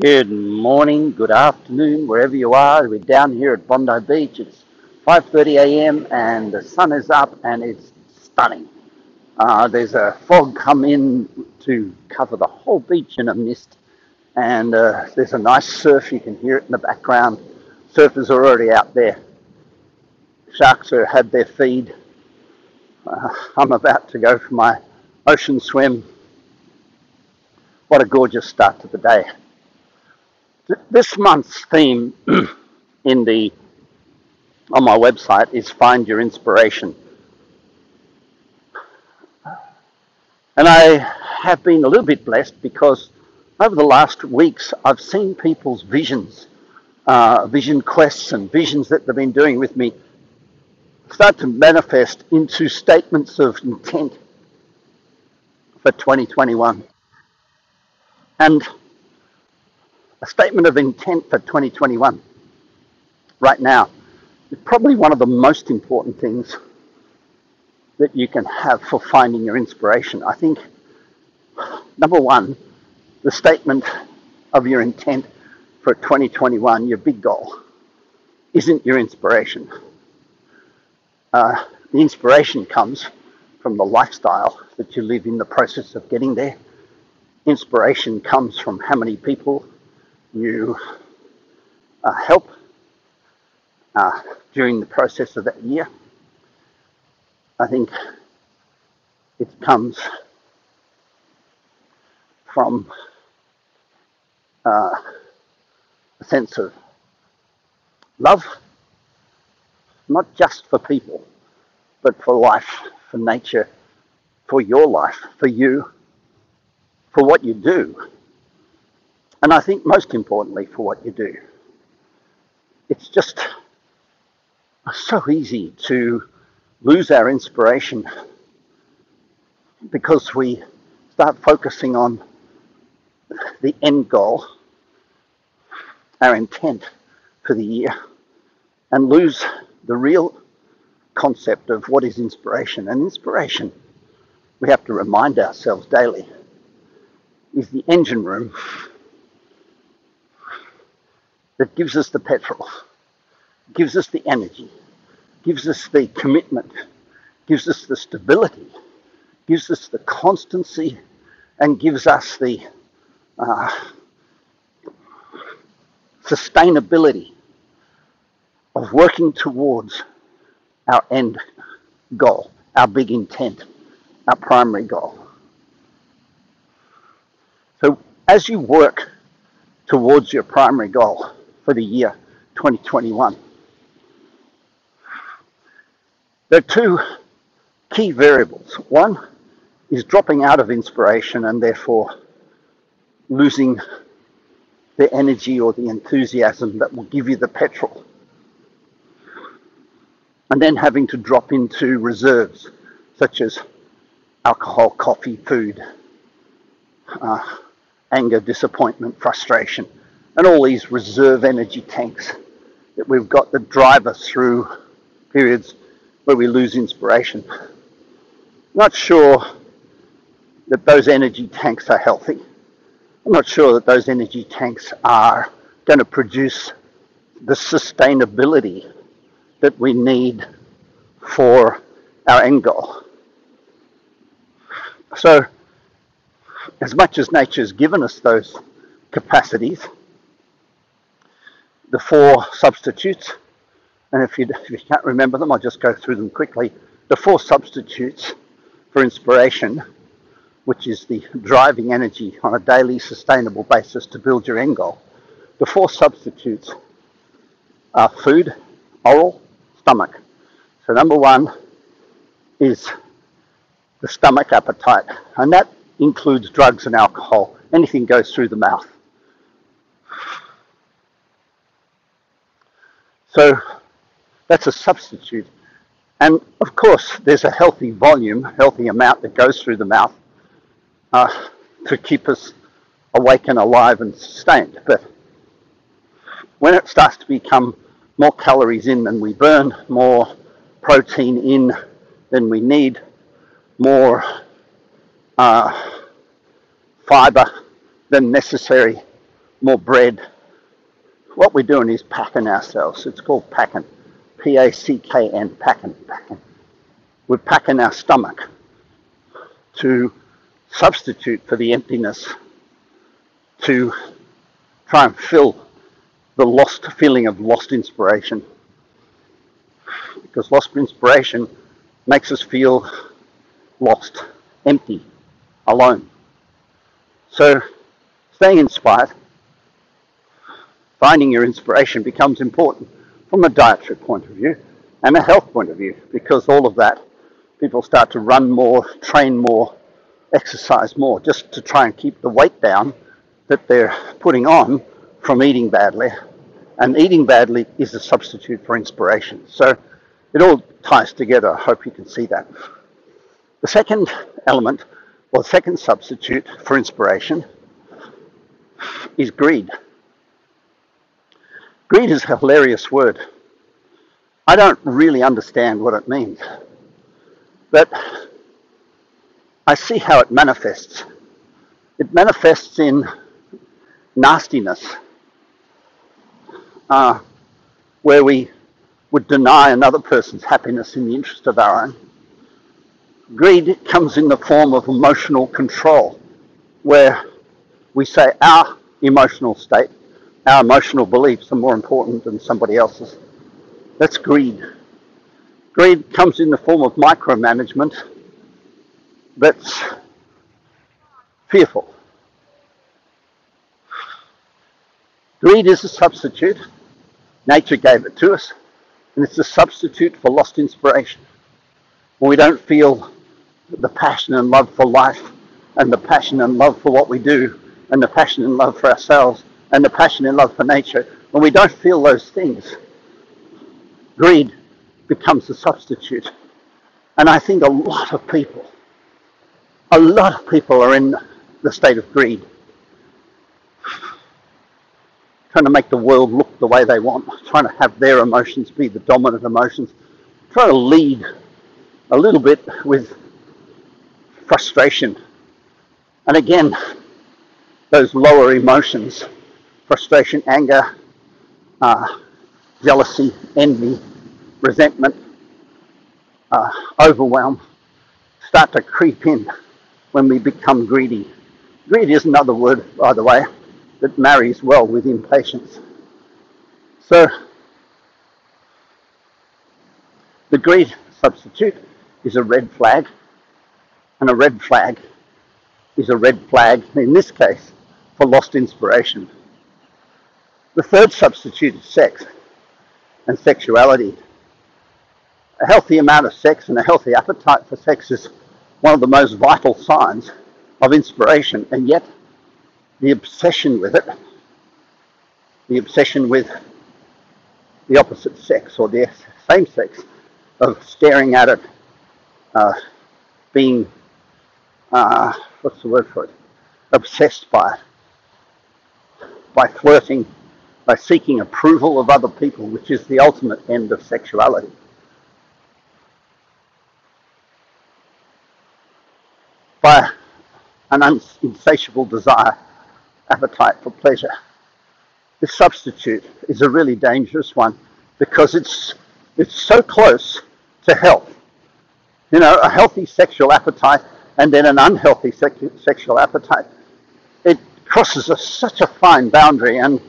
Good morning, good afternoon, wherever you are. We're down here at Bondi Beach. It's 5:30 a.m. and the sun is up and it's stunning. Uh, there's a fog come in to cover the whole beach in a mist, and uh, there's a nice surf. You can hear it in the background. Surfers are already out there. Sharks have had their feed. Uh, I'm about to go for my ocean swim. What a gorgeous start to the day. This month's theme in the on my website is find your inspiration. And I have been a little bit blessed because over the last weeks I've seen people's visions, uh, vision quests and visions that they've been doing with me start to manifest into statements of intent for 2021. And a statement of intent for 2021 right now is probably one of the most important things that you can have for finding your inspiration. I think, number one, the statement of your intent for 2021, your big goal, isn't your inspiration. Uh, the inspiration comes from the lifestyle that you live in the process of getting there. Inspiration comes from how many people you uh, help uh, during the process of that year. I think it comes from uh, a sense of love, not just for people, but for life, for nature, for your life, for you, for what you do and I think most importantly for what you do. It's just so easy to lose our inspiration because we start focusing on the end goal, our intent for the year, and lose the real concept of what is inspiration. And inspiration, we have to remind ourselves daily, is the engine room that gives us the petrol, gives us the energy, gives us the commitment, gives us the stability, gives us the constancy, and gives us the uh, sustainability of working towards our end goal, our big intent, our primary goal. So as you work towards your primary goal, for the year 2021. There are two key variables. One is dropping out of inspiration and therefore losing the energy or the enthusiasm that will give you the petrol. And then having to drop into reserves such as alcohol, coffee, food, uh, anger, disappointment, frustration, and all these reserve energy tanks that we've got that drive us through periods where we lose inspiration. Not sure that those energy tanks are healthy. I'm not sure that those energy tanks are going to produce the sustainability that we need for our end goal. So, as much as nature's given us those capacities, the four substitutes. And if you, if you can't remember them, I'll just go through them quickly. The four substitutes for inspiration, which is the driving energy on a daily sustainable basis to build your end goal. The four substitutes are food, oral, stomach. So number one is the stomach appetite, and that includes drugs and alcohol. Anything goes through the mouth. So that's a substitute. And of course, there's a healthy volume, healthy amount that goes through the mouth uh, to keep us awake and alive and sustained. But when it starts to become more calories in than we burn, more protein in than we need, more uh, fiber than necessary more bread. What we're doing is packing ourselves. It's called packing. P A C K N, packing, packing. We're packing our stomach to substitute for the emptiness, to try and fill the lost feeling of lost inspiration. Because lost inspiration makes us feel lost, empty, alone. So, staying inspired, finding your inspiration becomes important from a dietary point of view and a health point of view because all of that, people start to run more, train more, exercise more just to try and keep the weight down that they're putting on from eating badly. And eating badly is a substitute for inspiration. So it all ties together. I hope you can see that. The second element, or second substitute for inspiration, is greed. Greed is a hilarious word. I don't really understand what it means, but I see how it manifests. It manifests in nastiness, uh, where we would deny another person's happiness in the interest of our own. Greed comes in the form of emotional control, where we say our emotional state, our emotional beliefs are more important than somebody else's. That's greed. Greed comes in the form of micromanagement that's fearful. Greed is a substitute. Nature gave it to us, and it's a substitute for lost inspiration. When we don't feel the passion and love for life, and the passion and love for what we do, and the passion and love for ourselves, and the passion and love for nature, when we don't feel those things, greed becomes a substitute. And I think a lot of people, a lot of people are in the state of greed trying to make the world look the way they want, trying to have their emotions be the dominant emotions, trying to lead a little bit with frustration. And again, those lower emotions frustration, anger, uh, jealousy, envy, resentment, uh, overwhelm start to creep in when we become greedy. Greed is another word, by the way that marries well with impatience. So, the greed substitute is a red flag, and a red flag is a red flag, in this case, for lost inspiration. The third substitute is sex and sexuality. A healthy amount of sex and a healthy appetite for sex is one of the most vital signs of inspiration, and yet the obsession with it, the obsession with the opposite sex or the same sex, of staring at it, uh, being, uh, what's the word for it, obsessed by it, by flirting, by seeking approval of other people, which is the ultimate end of sexuality. By an insatiable desire appetite for pleasure. This substitute is a really dangerous one because it's it's so close to health. You know, a healthy sexual appetite and then an unhealthy sexual appetite. It crosses a, such a fine boundary, and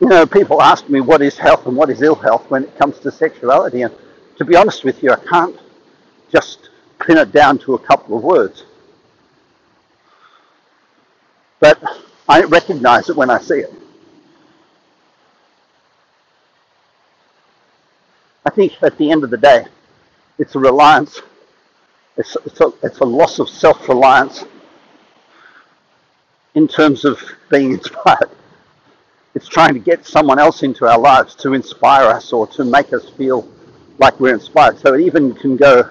you know, people ask me what is health and what is ill health when it comes to sexuality, and to be honest with you, I can't just pin it down to a couple of words. But I recognize it when I see it. I think at the end of the day, it's a reliance, it's, it's, a, it's a loss of self reliance in terms of being inspired. It's trying to get someone else into our lives to inspire us or to make us feel like we're inspired. So it even can go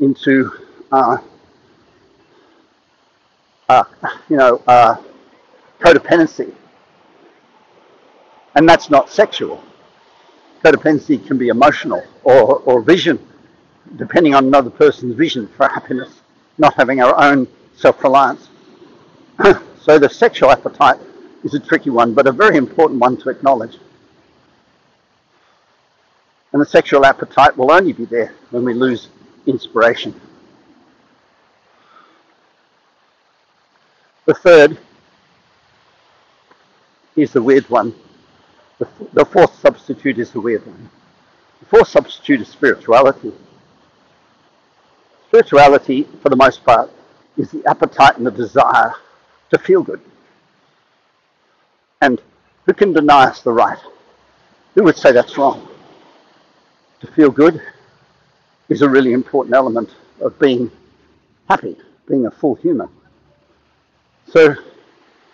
into, uh, uh, you know, uh, codependency. And that's not sexual. Codependency can be emotional or, or vision, depending on another person's vision for happiness, not having our own self reliance. so the sexual appetite is a tricky one, but a very important one to acknowledge. And the sexual appetite will only be there when we lose inspiration. The third is the weird one. The, the fourth substitute is the weird one. The fourth substitute is spirituality. Spirituality, for the most part, is the appetite and the desire to feel good. And who can deny us the right? Who would say that's wrong? To feel good is a really important element of being happy, being a full human. So,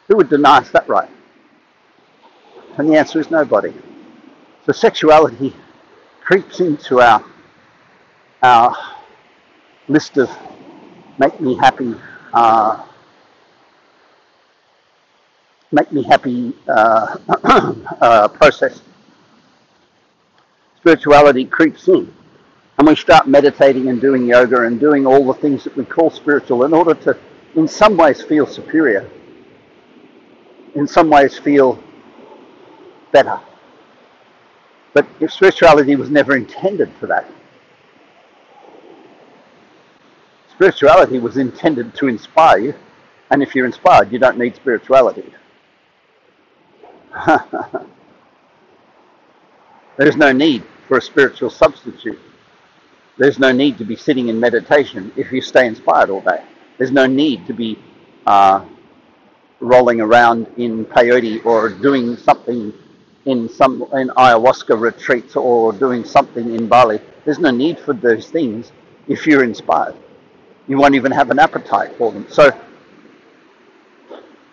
who would deny us that right? And the answer is nobody. So, sexuality creeps into our, our list of make me happy, uh, make me happy uh, uh, process. Spirituality creeps in and we start meditating and doing yoga and doing all the things that we call spiritual in order to in some ways feel superior, in some ways feel better. But if spirituality was never intended for that. Spirituality was intended to inspire you, and if you're inspired, you don't need spirituality. There's no need for a spiritual substitute. There's no need to be sitting in meditation if you stay inspired all day. There's no need to be uh, rolling around in peyote or doing something in some in ayahuasca retreats or doing something in Bali. There's no need for those things if you're inspired. You won't even have an appetite for them. So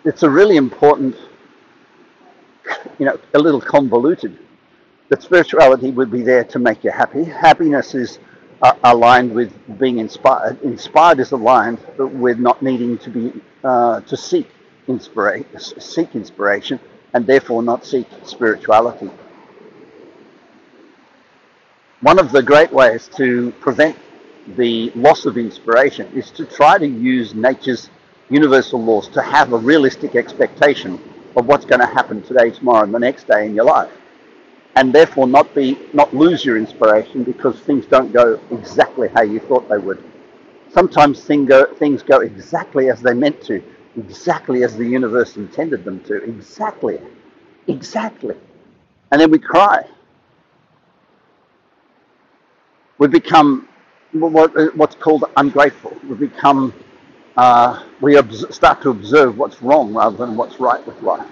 it's a really important, you know, a little convoluted. That spirituality would be there to make you happy. Happiness is uh, aligned with being inspired. Inspired is aligned with not needing to be uh, to seek inspiration, seek inspiration, and therefore not seek spirituality. One of the great ways to prevent the loss of inspiration is to try to use nature's universal laws to have a realistic expectation of what's going to happen today, tomorrow, and the next day in your life and therefore not be not lose your inspiration because things don't go exactly how you thought they would. Sometimes thing go, things go exactly as they meant to, exactly as the universe intended them to, exactly, exactly, and then we cry. We become what, what's called ungrateful. We become uh, we start to observe what's wrong rather than what's right with life.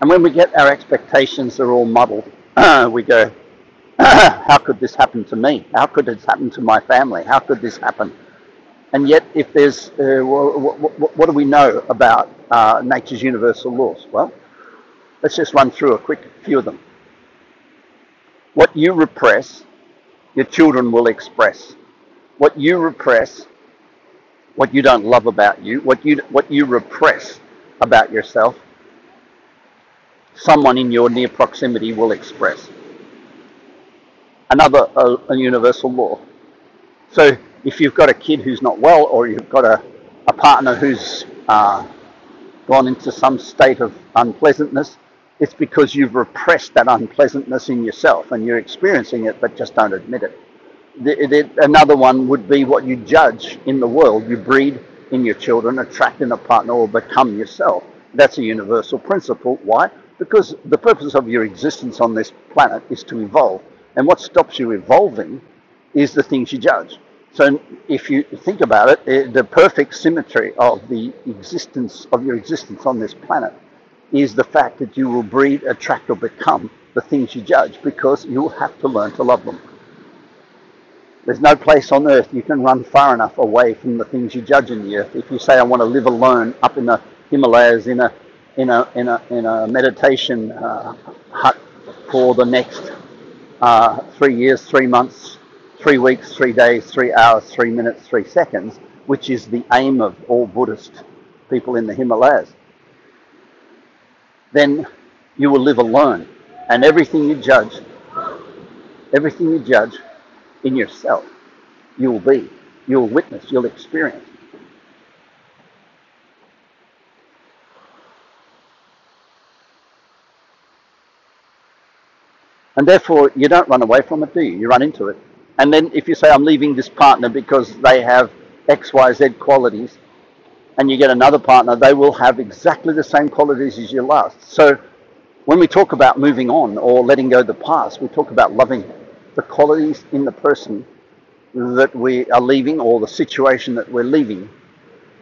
And when we get our expectations, they're all muddled we go, how could this happen to me? How could this happen to my family? How could this happen? And yet, if there's, uh, what, do we know about uh, nature's universal laws? Well, let's just run through a quick few of them. What you repress, your children will express. What you repress, what you don't love about you, what you, what you repress about yourself, someone in your near proximity will express. Another a, universal law. So if you've got a kid who's not well, or you've got a, a partner who's uh, gone into some state of unpleasantness, it's because you've repressed that unpleasantness in yourself and you're experiencing it but just don't admit it. The, the, another one would be what you judge in the world. You breed in your children, attract in a partner, or become yourself. That's a universal principle. Why? Because the purpose of your existence on this planet is to evolve. And what stops you evolving is the things you judge. So if you think about it, eh, the perfect symmetry of the existence of your existence on this planet is the fact that you will breed, attract, or become the things you judge because you'll have to learn to love them. There's no place on earth you can run far enough away from the things you judge in the earth. If you say, I want to live alone up in the Himalayas in a in a in a in a meditation uh, hut for the next uh, three years, three months, three weeks, three days, three hours, three minutes, three seconds, which is the aim of all Buddhist people in the Himalayas. Then you will live alone, and everything you judge, everything you judge in yourself. You'll be, you'll witness, you'll experience. And therefore, you don't run away from it, do you? You run into it. And then if you say, I'm leaving this partner because they have X, Y, Z qualities, and you get another partner, they will have exactly the same qualities as your last. So when we talk about moving on or letting go of the past, we talk about loving it the qualities in the person that we are leaving or the situation that we're leaving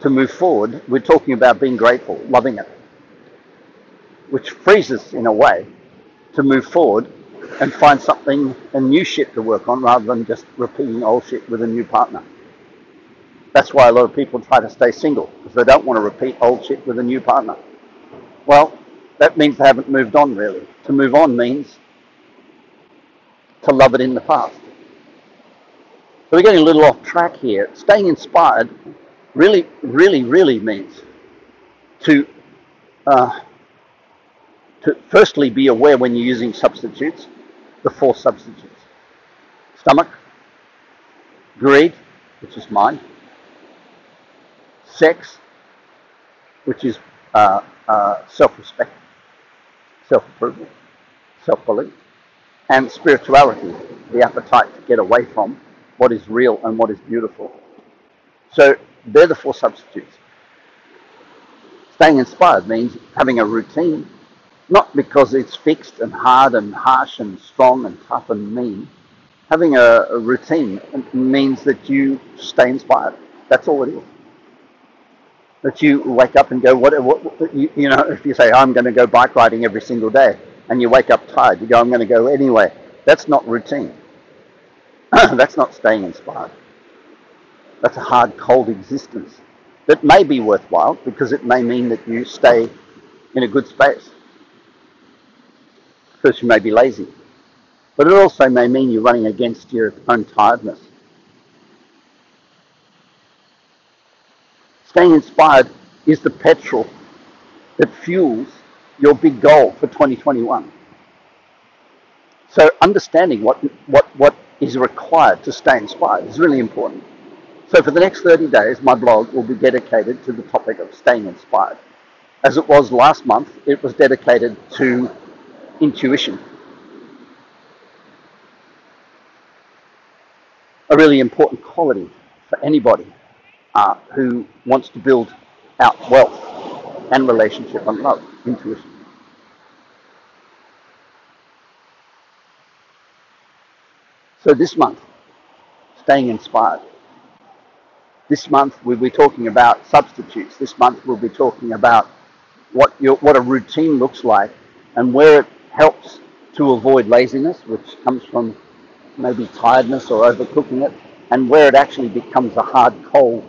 to move forward. We're talking about being grateful, loving it, which frees us in a way to move forward and find something, a new shit to work on rather than just repeating old shit with a new partner. That's why a lot of people try to stay single because they don't want to repeat old shit with a new partner. Well, that means they haven't moved on really. To move on means to love it in the past. So we're getting a little off track here. Staying inspired really, really, really means to uh, to firstly be aware when you're using substitutes, the four substitutes. Stomach, greed, which is mine, sex, which is uh, uh, self-respect, self-approval, self-belief, and spirituality, the appetite to get away from what is real and what is beautiful. So they're the four substitutes. Staying inspired means having a routine, not because it's fixed and hard and harsh and strong and tough and mean. Having a, a routine means that you stay inspired. That's all it is. That you wake up and go, what, what you, you know, if you say, I'm going to go bike riding every single day, and you wake up tired, you go, I'm going to go anyway. That's not routine. That's not staying inspired. That's a hard, cold existence that may be worthwhile because it may mean that you stay in a good space. Because you may be lazy. But it also may mean you're running against your own tiredness. Staying inspired is the petrol that fuels your big goal for 2021. So understanding what, what, what is required to stay inspired is really important. So for the next 30 days, my blog will be dedicated to the topic of staying inspired. As it was last month, it was dedicated to intuition. A really important quality for anybody uh, who wants to build out wealth and relationship and love, intuition. So this month, staying inspired. This month we'll be talking about substitutes. This month we'll be talking about what your, what a routine looks like and where it helps to avoid laziness, which comes from maybe tiredness or overcooking it, and where it actually becomes a hard, cold,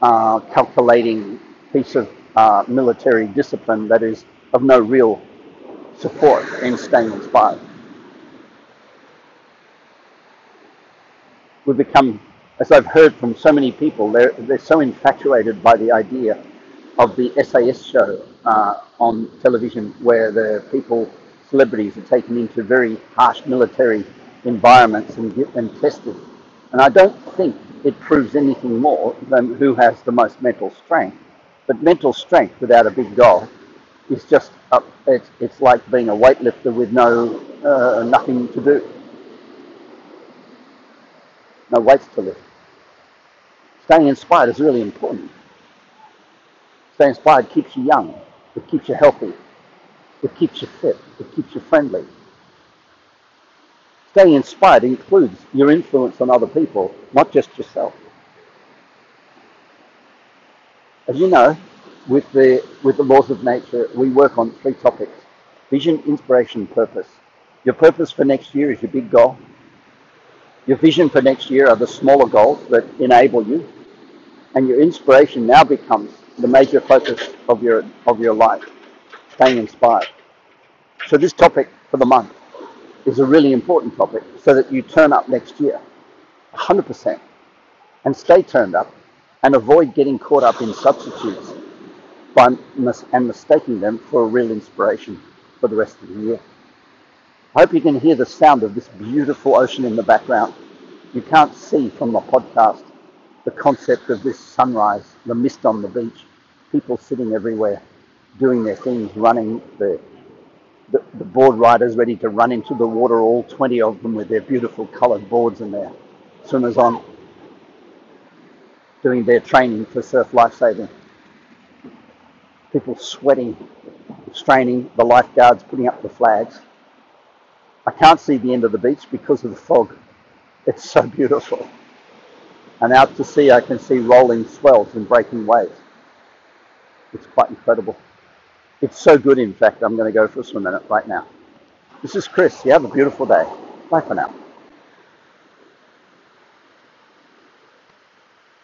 uh, calculating piece of uh, military discipline that is of no real support in staying inspired. We've become, as I've heard from so many people, they're, they're so infatuated by the idea of the SAS show uh, on television where the people, celebrities are taken into very harsh military environments and, and tested. And I don't think it proves anything more than who has the most mental strength. But mental strength without a big goal is just, it's, it's like being a weightlifter with no, uh, nothing to do no weights to lift. Staying inspired is really important. Staying inspired keeps you young. It keeps you healthy. It keeps you fit. It keeps you friendly. Staying inspired includes your influence on other people, not just yourself. As you know, with the, with the laws of nature, we work on three topics. Vision, inspiration, purpose. Your purpose for next year is your big goal. Your vision for next year are the smaller goals that enable you, and your inspiration now becomes the major focus of your of your life, staying inspired. So this topic for the month is a really important topic, so that you turn up next year, 100%, and stay turned up, and avoid getting caught up in substitutes by mis- and mistaking them for a real inspiration for the rest of the year. I hope you can hear the sound of this beautiful ocean in the background. You can't see from the podcast the concept of this sunrise, the mist on the beach, people sitting everywhere, doing their things, running, the the, the board riders ready to run into the water, all 20 of them with their beautiful coloured boards and their swimmers on, doing their training for surf lifesaving. People sweating, straining, the lifeguards putting up the flags. I can't see the end of the beach because of the fog. It's so beautiful. And out to sea, I can see rolling swells and breaking waves. It's quite incredible. It's so good, in fact, I'm going to go for a swim in it right now. This is Chris. You have a beautiful day. Bye for now.